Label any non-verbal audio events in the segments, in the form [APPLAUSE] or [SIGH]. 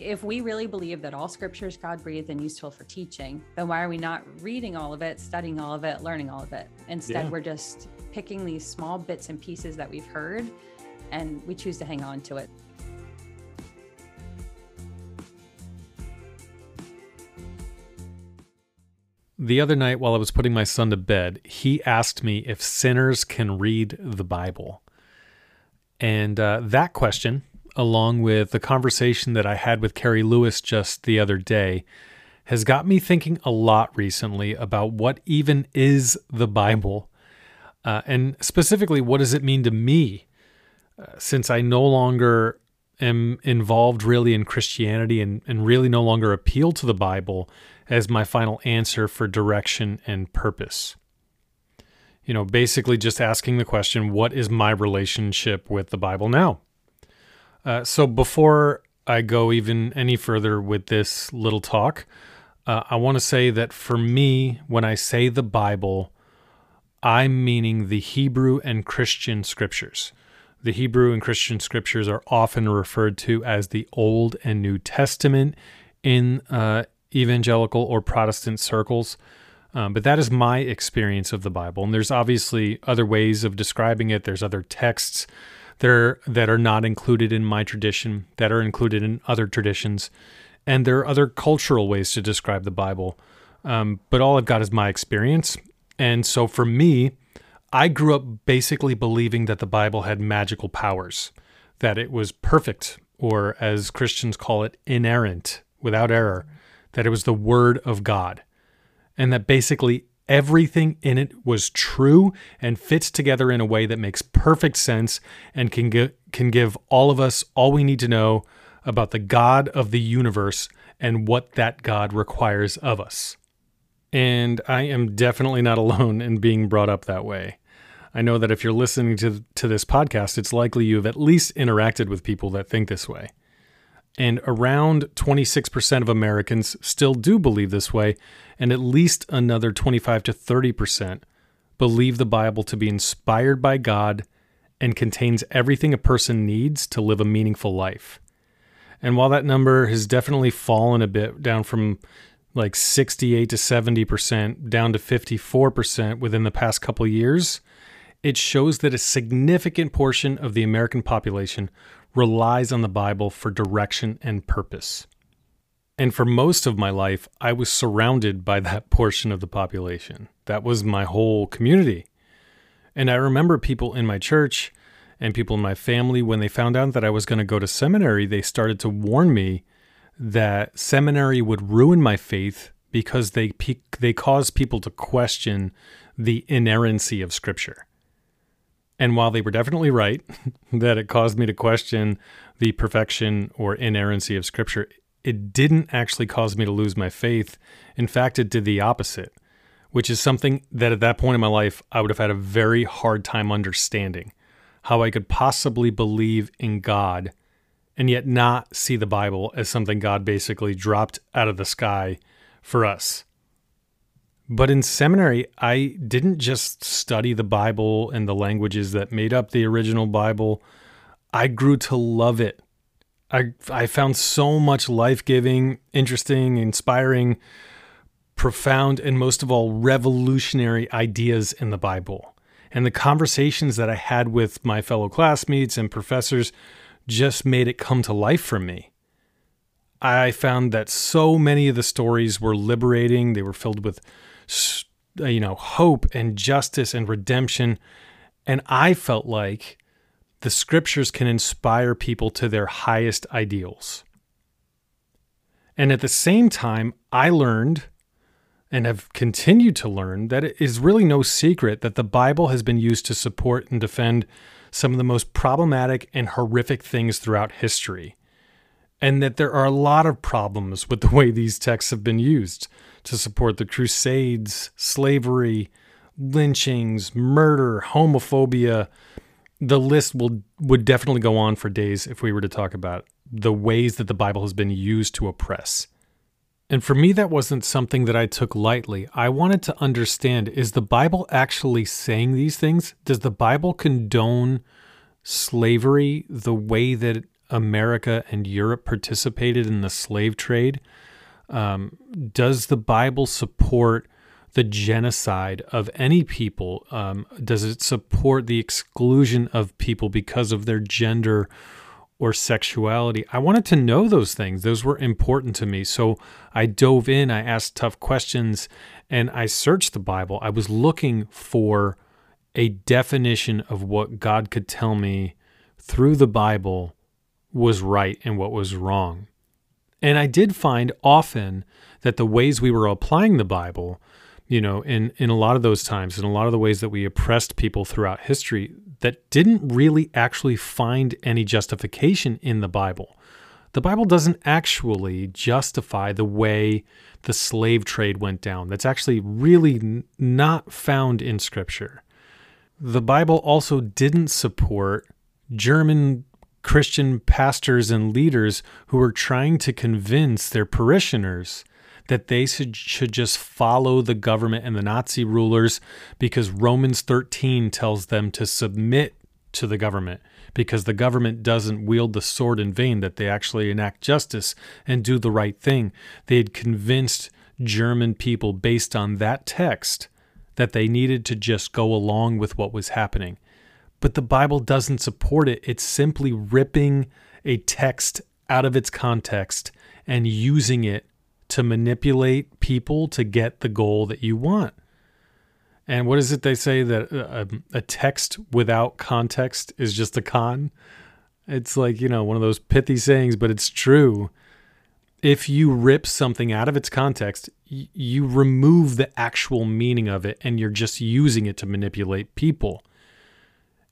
If we really believe that all scripture is God breathed and useful for teaching, then why are we not reading all of it, studying all of it, learning all of it? Instead, Yeah. we're just picking these small bits and pieces that we've heard and we choose to hang on to it. The other night, while I was putting my son to bed, he asked me if sinners can read the Bible. And uh, that question, along with the conversation that I had with Keri Lewis just the other day, has got me thinking a lot recently about what even is the Bible. Uh, and specifically, what does it mean to me? Uh, since I no longer am involved really in Christianity and, and really no longer appeal to the Bible as my final answer for direction and purpose. You know, basically just asking the question, what is my relationship with the Bible now? Uh, so before I go even any further with this little talk, uh, I want to say that for me, when I say the Bible, I'm meaning the Hebrew and Christian scriptures. The Hebrew and Christian scriptures are often referred to as the Old and New Testament in uh, evangelical or Protestant circles. Um, but that is my experience of the Bible. And there's obviously other ways of describing it. There's other texts there that are not included in my tradition, that are included in other traditions. And there are other cultural ways to describe the Bible. Um, but all I've got is my experience. And so for me, I grew up basically believing that the Bible had magical powers, that it was perfect, or as Christians call it, inerrant, without error, that it was the Word of God, and that basically everything in it was true and fits together in a way that makes perfect sense and can, gi- can give all of us all we need to know about the God of the universe and what that God requires of us. And I am definitely not [LAUGHS] alone in being brought up that way. I know that if you're listening to, to this podcast, it's likely you have at least interacted with people that think this way. And around 26% of Americans still do believe this way, and at least another 25 to 30% believe the Bible to be inspired by God and contains everything a person needs to live a meaningful life. And while that number has definitely fallen a bit down from like 68 to 70% down to 54% within the past couple years, it shows that a significant portion of the American population relies on the Bible for direction and purpose. And for most of my life, I was surrounded by that [LAUGHS] portion of the population. That was my whole community. And I remember people in my church and people in my family, when they found out that I was going to go to seminary, they started to warn me that seminary would ruin my faith because they pe- they cause people to question the inerrancy of Scripture. And while they were definitely right [LAUGHS] that it caused me to question the perfection or inerrancy of Scripture, it didn't actually cause me to lose my faith. In fact, it did the opposite, which is something that at that point in my life I would have had a very hard time understanding how I could possibly believe in God and yet not see the Bible as something God basically dropped out of the sky for us. But in seminary, I didn't just study the Bible and the languages that made up the original Bible. I grew to love it. I, I found so much life giving, interesting, inspiring, profound, and most of all, revolutionary ideas in the Bible. And the conversations that I had with my fellow classmates and professors just made it come to life for me. I found that so many of the stories were liberating. They were filled with, Uh, you know, hope and justice and redemption. And I felt like the scriptures can inspire people to their highest ideals. And at the same time, I learned and have continued to learn that it is really no secret that the Bible has been used to support and defend some of the most problematic and horrific things throughout history. And that there are a lot of problems with the way these texts have been used to support the Crusades, slavery, lynchings, murder, homophobia. The list will would definitely go on for days if we were to talk about the ways that the Bible has been used to oppress. And for me, that wasn't something that I took lightly. I wanted to understand is the Bible actually saying these things? Does the Bible condone slavery the way that America and Europe participated in the slave trade? Um, does the Bible support the genocide of any people? Um, does it support the exclusion of people because of their gender or sexuality? I wanted to know those things. Those were important to me. So I dove in, I asked tough questions, and I searched the Bible. I was looking for a definition of what God could tell me through the Bible was right and what was wrong. And I did find often that the ways we were applying the Bible, you know, in, in a lot of those times, in a lot of the ways that we oppressed people throughout history, that didn't really actually find any justification in the Bible. The Bible doesn't actually justify the way the slave trade went down. That's actually really not found in Scripture. The Bible also didn't support German Christian pastors and leaders who were trying to convince their parishioners that they should, just follow the government and the Nazi rulers because Romans 13 tells them to submit to the government because the government doesn't wield the sword in vain, that they actually enact justice and do the right thing. They had convinced German people based on that text that they needed to just go along with what was happening. But the Bible doesn't support it. It's simply ripping a text out of its context and using it to manipulate people to get the goal that you want. And what is it they say that a, a, text without context is just a con? It's like, you know, one of those pithy sayings, but it's true. If you rip something out of its context, y- you remove the actual meaning of it and you're just using it to manipulate people.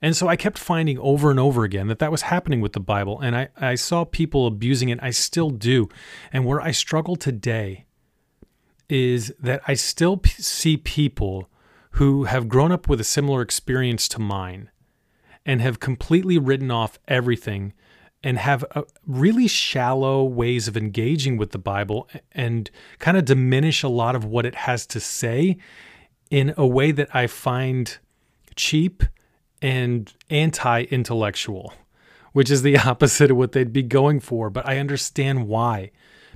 And so I kept finding over and over again that that was happening with the Bible. And I, I saw people abusing it. I still do. And where I struggle today is that I still p- see people who have grown up with a similar experience to mine and have completely written off everything and have really shallow ways of engaging with the Bible and kind of diminish a lot of what it has to say in a way that I find cheap and anti intellectual, which is the [LAUGHS] opposite of what they'd be going for. But I understand why.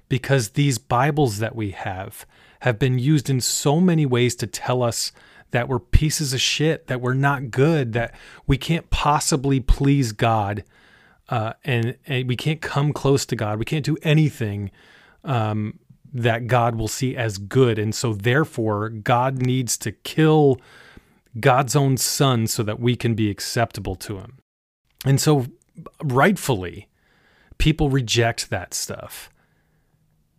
Because these Bibles that we have have been used in so many ways to tell us that we're pieces of shit, that we're not good, that we can't possibly please God, uh, and, and, we can't come close to God. We can't do anything um, that God will see as good. And so, therefore, God needs to kill God's own son so that we can be acceptable to him. And so, rightfully, people reject that stuff.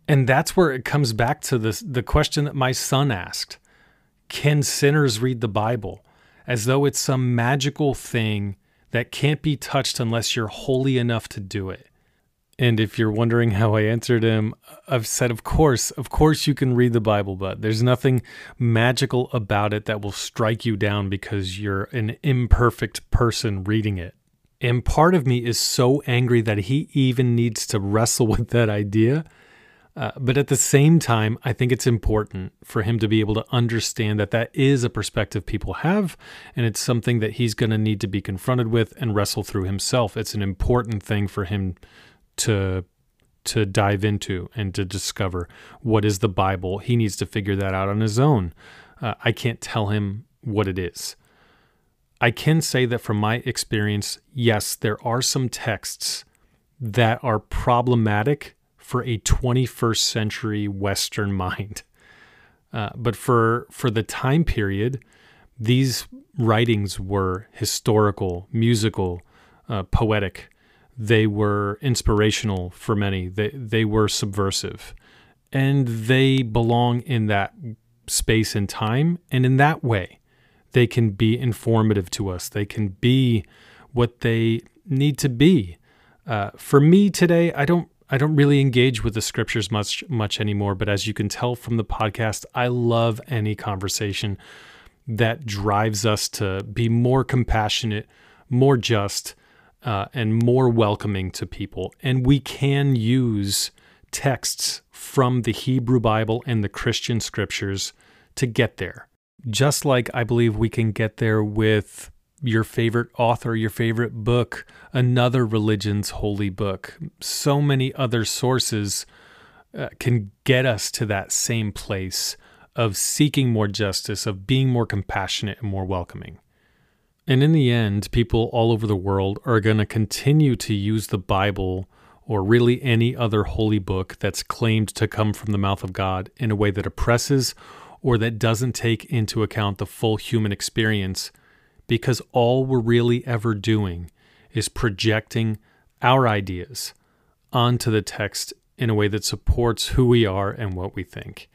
And that's where it comes back to this, the question that my son asked Can sinners read the Bible? As though it's some magical thing that can't be touched unless you're holy enough to do it. And if you're wondering how I answered him, I've said, of course, of course you can read the Bible, but there's nothing magical about it that will strike you down because you're an imperfect person reading it. And part of me is so angry that he even needs to wrestle [LAUGHS] with that idea. Uh, but at the same time, I think it's important for him to be able to understand that that is a perspective people have, and it's something that he's going to need to be confronted with and wrestle through himself. It's an important thing for him to to dive into and to discover what is the Bible. He needs to figure that out on his own. Uh, I can't tell him what it is. I can say that from my experience, yes, there are some texts that are problematic for a 21st century Western [LAUGHS] mind. Uh, but for for the time period, these writings were historical, musical, uh, poetic, they were inspirational for many. They they were subversive, and they belong in that space and time. And in that way, they can be informative to us. They can be what they need to be. Uh, for me today, I don't I don't really engage with the scriptures much much anymore. But as you can tell from the podcast, I love any conversation that drives us to be more compassionate, more just, uh, and more welcoming to people. And we can use texts from the Hebrew Bible and the Christian scriptures to get there. Just like I believe we can get there with your favorite author, your favorite book, another religion's holy book. So many other sources uh, can get us to that same place of seeking more justice, of being more compassionate and more welcoming. And in the end, people all over the world are going to continue to use the Bible or really any other holy book that's claimed to come from the mouth of God in a way that oppresses or that doesn't take into account the full human experience because all we're really ever doing is projecting our ideas onto the text in a way that supports who we are and what we think.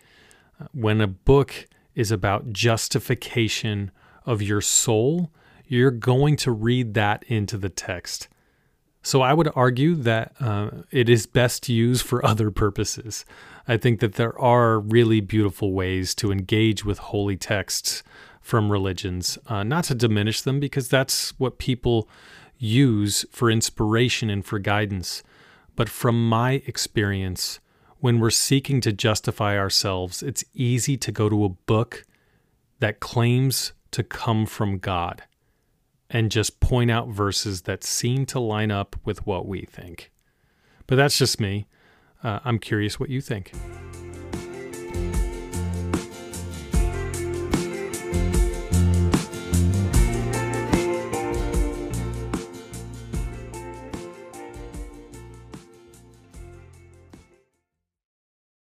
When a book is about justification of your soul, you're going to read that into the text. So I would argue that uh, it is best used for other purposes. I think that there are really beautiful ways to engage with holy texts from religions, uh, not to diminish them, because that's what people use for inspiration and for guidance. But from my experience, when we're seeking to justify ourselves, it's easy to go to a book that claims to come from God and just point out verses that seem to line up with what we think. But that's just me. Uh, I'm curious what you think.